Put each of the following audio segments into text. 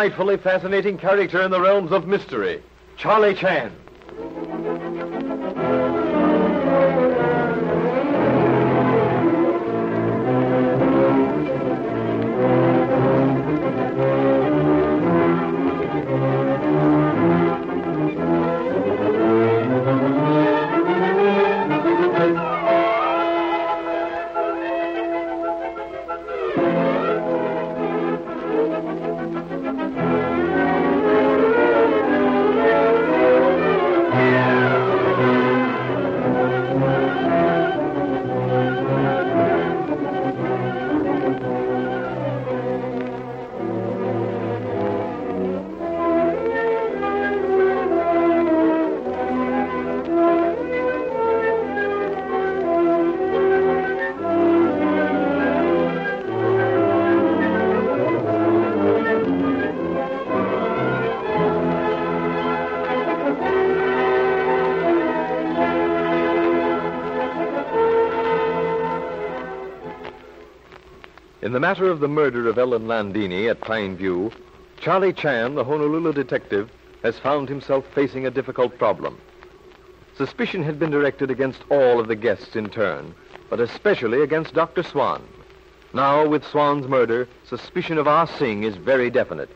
delightfully fascinating character in the realms of mystery, Charlie Chan. In the matter of the murder of Ellen Landini at Pine View, Charlie Chan, the Honolulu detective, has found himself facing a difficult problem. Suspicion had been directed against all of the guests in turn, but especially against Dr. Swan. Now, with Swan's murder, suspicion of Ah Sing is very definite.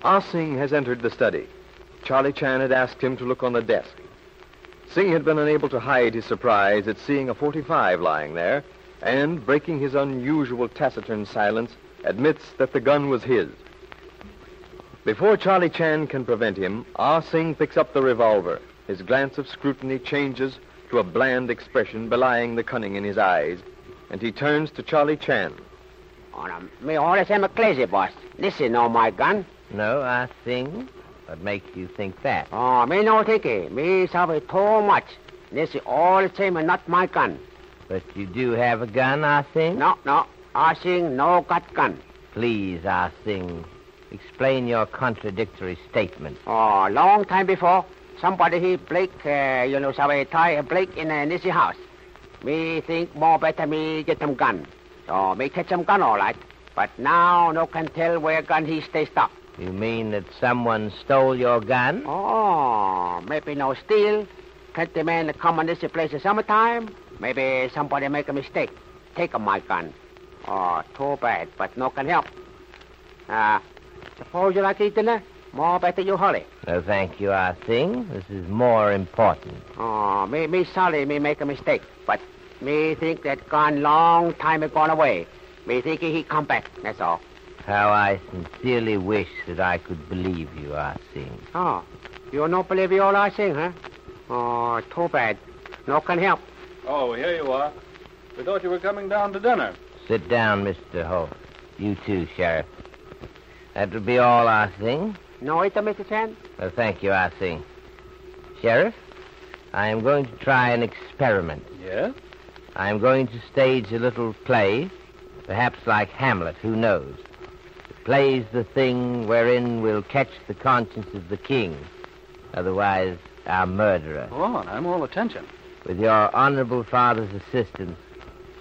Ah Sing has entered the study. Charlie Chan had asked him to look on the desk. Sing had been unable to hide his surprise at seeing a 45 lying there, and, breaking his unusual taciturn silence, admits that the gun was his. Before Charlie Chan can prevent him, Ah Sing picks up the revolver. His glance of scrutiny changes to a bland expression belying the cunning in his eyes, and he turns to Charlie Chan. Ora, me orders him a crazy, boss. This is no my gun. No, I think. What makes you think that? Oh, me no take it. Me sabe too much. This is all the same and not my gun. But you do have a gun, I think? No, no. I sing no got gun. Please, I think. Explain your contradictory statement. Oh, long time before, somebody he Blake, uh, you know, sabe tie a Blake in a Nissy house. Me think more better me get some gun. So me catch some gun all right. But now no can tell where gun he stay stuck. You mean that someone stole your gun? Oh, maybe no steal. Catch the man come on this place in summertime. Maybe somebody make a mistake. Take my gun. Oh, too bad, but no can help. Ah, uh, suppose you like eat dinner? More better you hurry. No, thank you, I think. This is more important. Oh, me, me sorry me make a mistake, but me think that gone long time it gone away. Me think he come back, that's all. How I sincerely wish that I could believe you, think. Oh, you not believe you all I sing, huh? Oh, too bad. No can help. Oh, here you are. We thought you were coming down to dinner. Sit down, Mr. Holt. You too, Sheriff. That will be all, I think. No, it, Mr. Chan? Well, thank you, I think. Sheriff, I am going to try an experiment. Yes? I am going to stage a little play, perhaps like Hamlet, who knows. The play's the thing wherein we'll catch the conscience of the king, otherwise our murderer. Oh, Go on, I'm all attention. With your honorable father's assistance,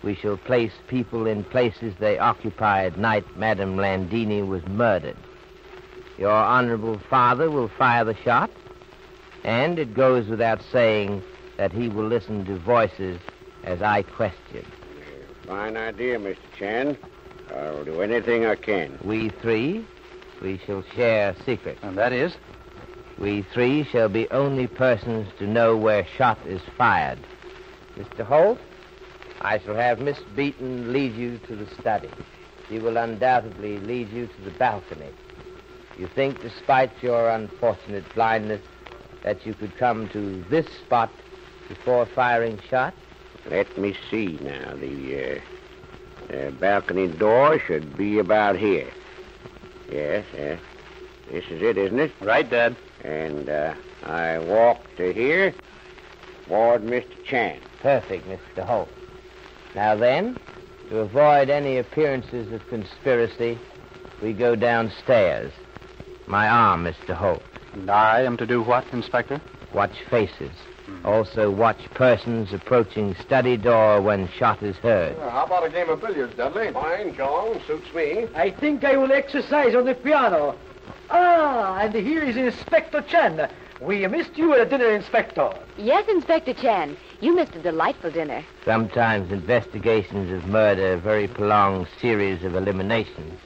we shall place people in places they occupied night Madame Landini was murdered. Your honorable father will fire the shot, and it goes without saying that he will listen to voices as I question. Fine idea, Mr. Chan. I'll do anything I can. We three, we shall share a secret. And that is? We three shall be only persons to know where shot is fired. Mr. Holt, I shall have Miss Beaton lead you to the study. She will undoubtedly lead you to the balcony. You think, despite your unfortunate blindness, that you could come to this spot before firing shot? Let me see now. The uh, uh, balcony door should be about here. Yes, yes. This is it, isn't it? Right, Dad. And uh, I walk to here toward Mr. Chan. Perfect, Mr. Holt. Now then, to avoid any appearances of conspiracy, we go downstairs. My arm, Mr. Holt. And I am to do what, Inspector? Watch faces. Also, watch persons approaching study door when shot is heard. how about a game of billiards, Dudley? Fine, John. Suits me. I think I will exercise on the piano. Ah, and here is Inspector Chan. We missed you at dinner, Inspector. Yes, Inspector Chan. You missed a delightful dinner. Sometimes investigations of murder are a very prolonged series of eliminations.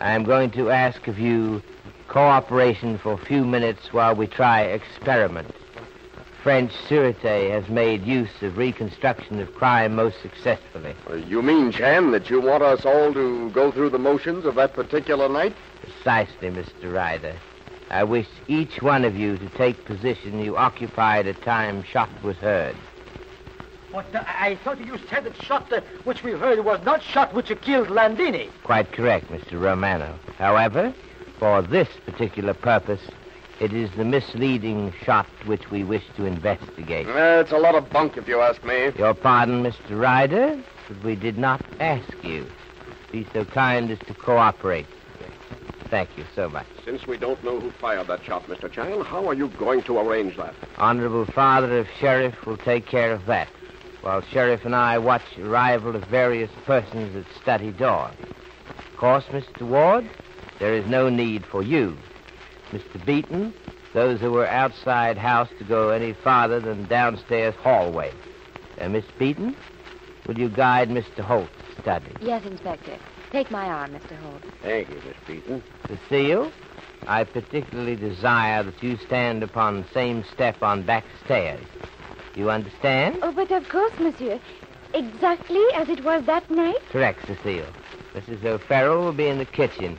I am going to ask of you cooperation for a few minutes while we try experiment. French Sûreté has made use of reconstruction of crime most successfully. You mean, Chan, that you want us all to go through the motions of that particular night? Precisely, Mr. Ryder. I wish each one of you to take position you occupied at time shot was heard. But uh, I thought you said that shot uh, which we heard was not shot which killed Landini. Quite correct, Mr. Romano. However, for this particular purpose, it is the misleading shot which we wish to investigate. It's a lot of bunk, if you ask me. Your pardon, Mr. Ryder, but we did not ask you. Be so kind as to cooperate. Thank you so much. Since we don't know who fired that shot, Mr. Chan, how are you going to arrange that? Honorable Father of Sheriff will take care of that, while Sheriff and I watch arrival of various persons at study door. Of course, Mr. Ward, there is no need for you. Mr. Beaton, those who were outside house to go any farther than downstairs hallway. Uh, Miss Beaton, will you guide Mr. Holt to study? Yes, Inspector. Take my arm, Mr. Holt. Thank you, Miss Beaton. Cecile, I particularly desire that you stand upon the same step on back stairs. You understand? Oh, but of course, monsieur. Exactly as it was that night? Correct, Cecile. Mrs. O'Farrell will be in the kitchen.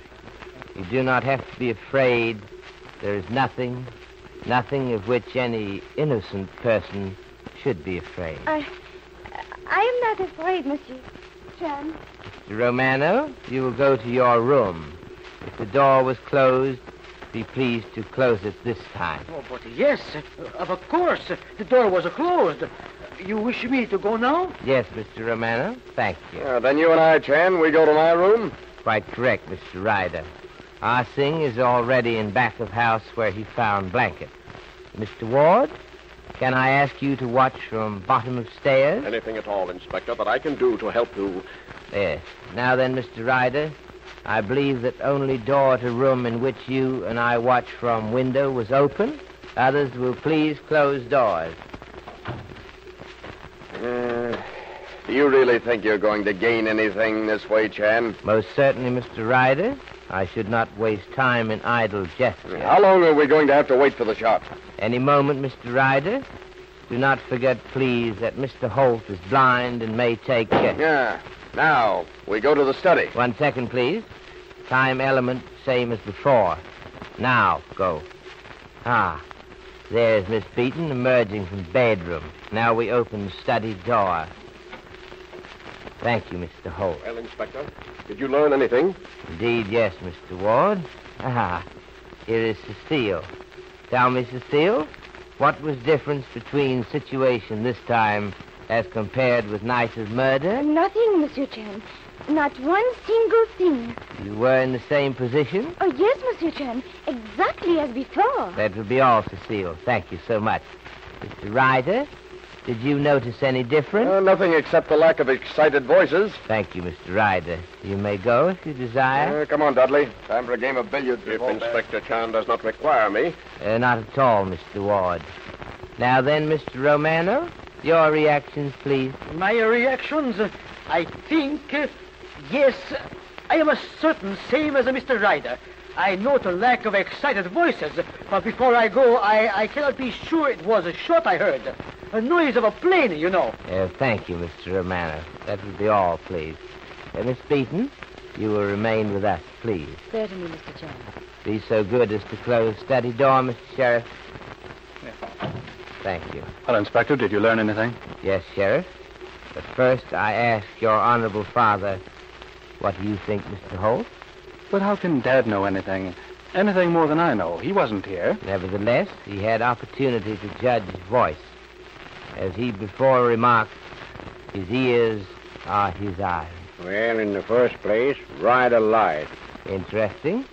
You do not have to be afraid. There is nothing, nothing of which any innocent person should be afraid. I, I am not afraid, monsieur. Chan. Romano, you will go to your room. If the door was closed, be pleased to close it this time. Oh, but yes, of course. The door was closed. You wish me to go now? Yes, Mr. Romano, thank you. Uh, then you and I, Chan, we go to my room. Quite correct, Mr. Ryder. Ah Sing is already in back of house where he found blanket. Mr. Ward, can I ask you to watch from bottom of stairs? Anything at all, Inspector, that I can do to help you. Yes. Now then, Mr. Ryder, I believe that only door to room in which you and I watch from window was open. Others will please close doors. Uh, do you really think you're going to gain anything this way, Chan? Most certainly, Mr. Ryder. I should not waste time in idle gesture. How long are we going to have to wait for the shot? Any moment, Mr. Ryder. Do not forget, please, that Mr. Holt is blind and may take care. Yeah. Now, we go to the study. One second, please. Time element, same as before. Now, go. Ah, there's Miss Beaton emerging from bedroom. Now we open study door. Thank you, Mr. Holt. Well, Inspector, did you learn anything? Indeed, yes, Mr. Ward. Ah, here is Cecile. Tell me, Cecile, what was difference between situation this time as compared with of murder? Nothing, Monsieur Chan. Not one single thing. You were in the same position? Oh, yes, Monsieur Chan. Exactly as before. That will be all, Cecile. Thank you so much. Mr. Ryder, did you notice any difference? Uh, nothing except the lack of excited voices. Thank you, Mr. Ryder. You may go if you desire. Uh, come on, Dudley. Time for a game of billiards. If Inspector Chan does not require me. Uh, not at all, Mr. Ward. Now then, Mr. Romano, your reactions, please. My reactions, uh, I think, uh, yes, I am a certain same as a Mr. Ryder. I note a lack of excited voices, but before I go, I, I cannot be sure it was a shot I heard. A noise of a plane, you know. Uh, thank you, Mr. Romano. That will be all, please. Uh, Miss Beaton, you will remain with us, please. Certainly, Mr. Chan. Be so good as to close study door, Mr. Sheriff. Thank you. Well, Inspector, did you learn anything? Yes, Sheriff. But first, I ask your honorable father, what do you think, Mr. Holt? But how can Dad know anything? Anything more than I know. He wasn't here. Nevertheless, he had opportunity to judge his voice. As he before remarked, his ears are his eyes. Well, in the first place, Ryder lied. Interesting.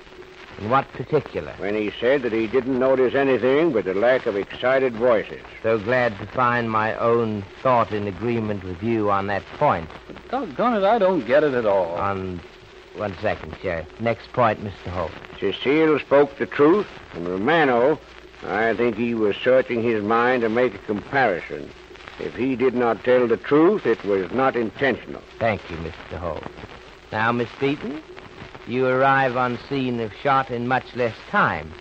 In what particular? when he said that he didn't notice anything but the lack of excited voices. So glad to find my own thought in agreement with you on that point. Doggone it, I don't get it at all. On one second, Sheriff. Next point, Mr. Holt. Cecile spoke the truth, and Romano, I think he was searching his mind to make a comparison. If he did not tell the truth, it was not intentional. Thank you, Mr. Holt. Now, Miss Beaton, you arrive on scene of shot in much less time.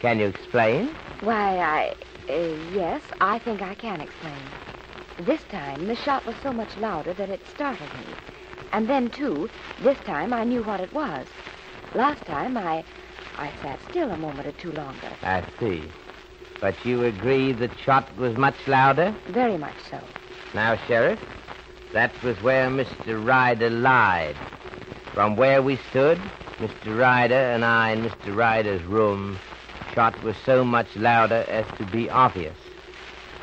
Can you explain? Why, I. Uh, yes, I think I can explain. This time, the shot was so much louder that it startled me. And then, too, this time I knew what it was. Last time, I. I sat still a moment or two longer. I see. But you agree the shot was much louder? Very much so. Now, Sheriff, that was where Mr. Ryder lied. From where we stood, Mr. Ryder and I in Mr. Ryder's room, shot was so much louder as to be obvious.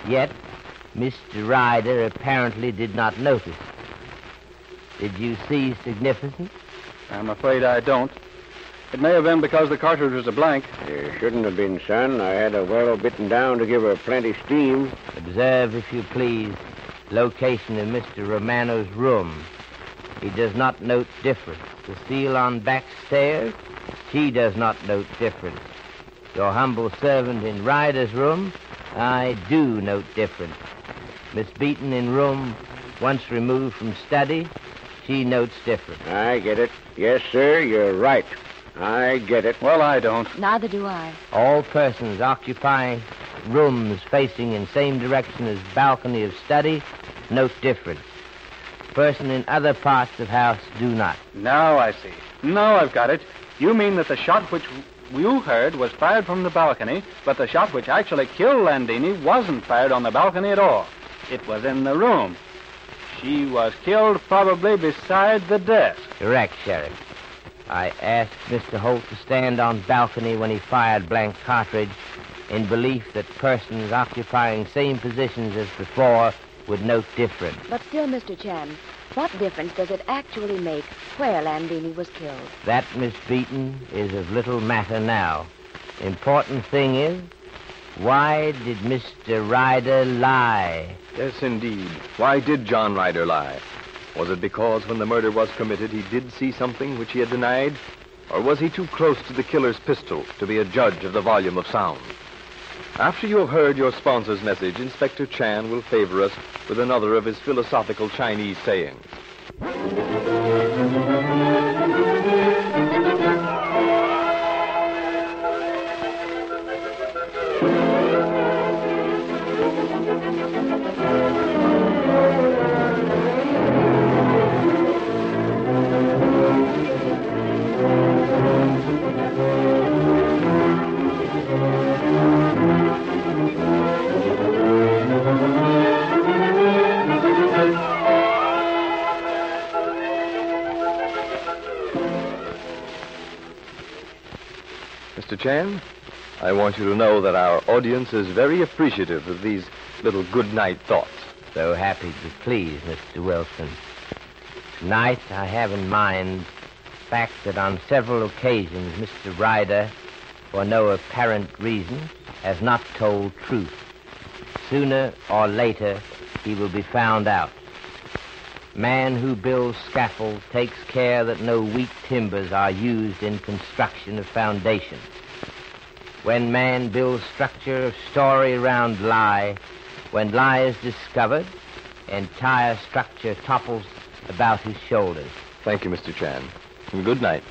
Yet, Mr. Ryder apparently did not notice. Did you see significance? I'm afraid I don't. It may have been because the cartridge was a blank. There shouldn't have been, son. I had a well bitten down to give her plenty steam. Observe, if you please, location of Mr. Romano's room. He does not note difference. The seal on back stairs, she does not note difference. Your humble servant in Ryder's room, I do note difference. Miss Beaton in room once removed from study, she notes difference. I get it. Yes, sir, you're right. I get it. Well, I don't. Neither do I. All persons occupying rooms facing in same direction as balcony of study note difference. Person in other parts of house do not. Now I see. Now I've got it. You mean that the shot which you heard was fired from the balcony, but the shot which actually killed Landini wasn't fired on the balcony at all. It was in the room. She was killed probably beside the desk. Correct, Sheriff. I asked Mr. Holt to stand on balcony when he fired blank cartridge in belief that persons occupying same positions as before would note difference. But still, Mr. Chan, what difference does it actually make where Landini was killed? That, Miss Beaton, is of little matter now. Important thing is, why did Mr. Ryder lie? Yes, indeed. Why did John Ryder lie? Was it because when the murder was committed he did see something which he had denied? Or was he too close to the killer's pistol to be a judge of the volume of sound? After you have heard your sponsor's message, Inspector Chan will favor us with another of his philosophical Chinese sayings. Chan, I want you to know that our audience is very appreciative of these little good night thoughts. So happy to please, Mr. Wilson. Tonight, I have in mind the fact that on several occasions, Mr. Ryder, for no apparent reason, has not told truth. Sooner or later, he will be found out. Man who builds scaffolds takes care that no weak timbers are used in construction of foundations. When man builds structure of story around lie, when lie is discovered, entire structure topples about his shoulders. Thank you, Mr. Chan. And good night.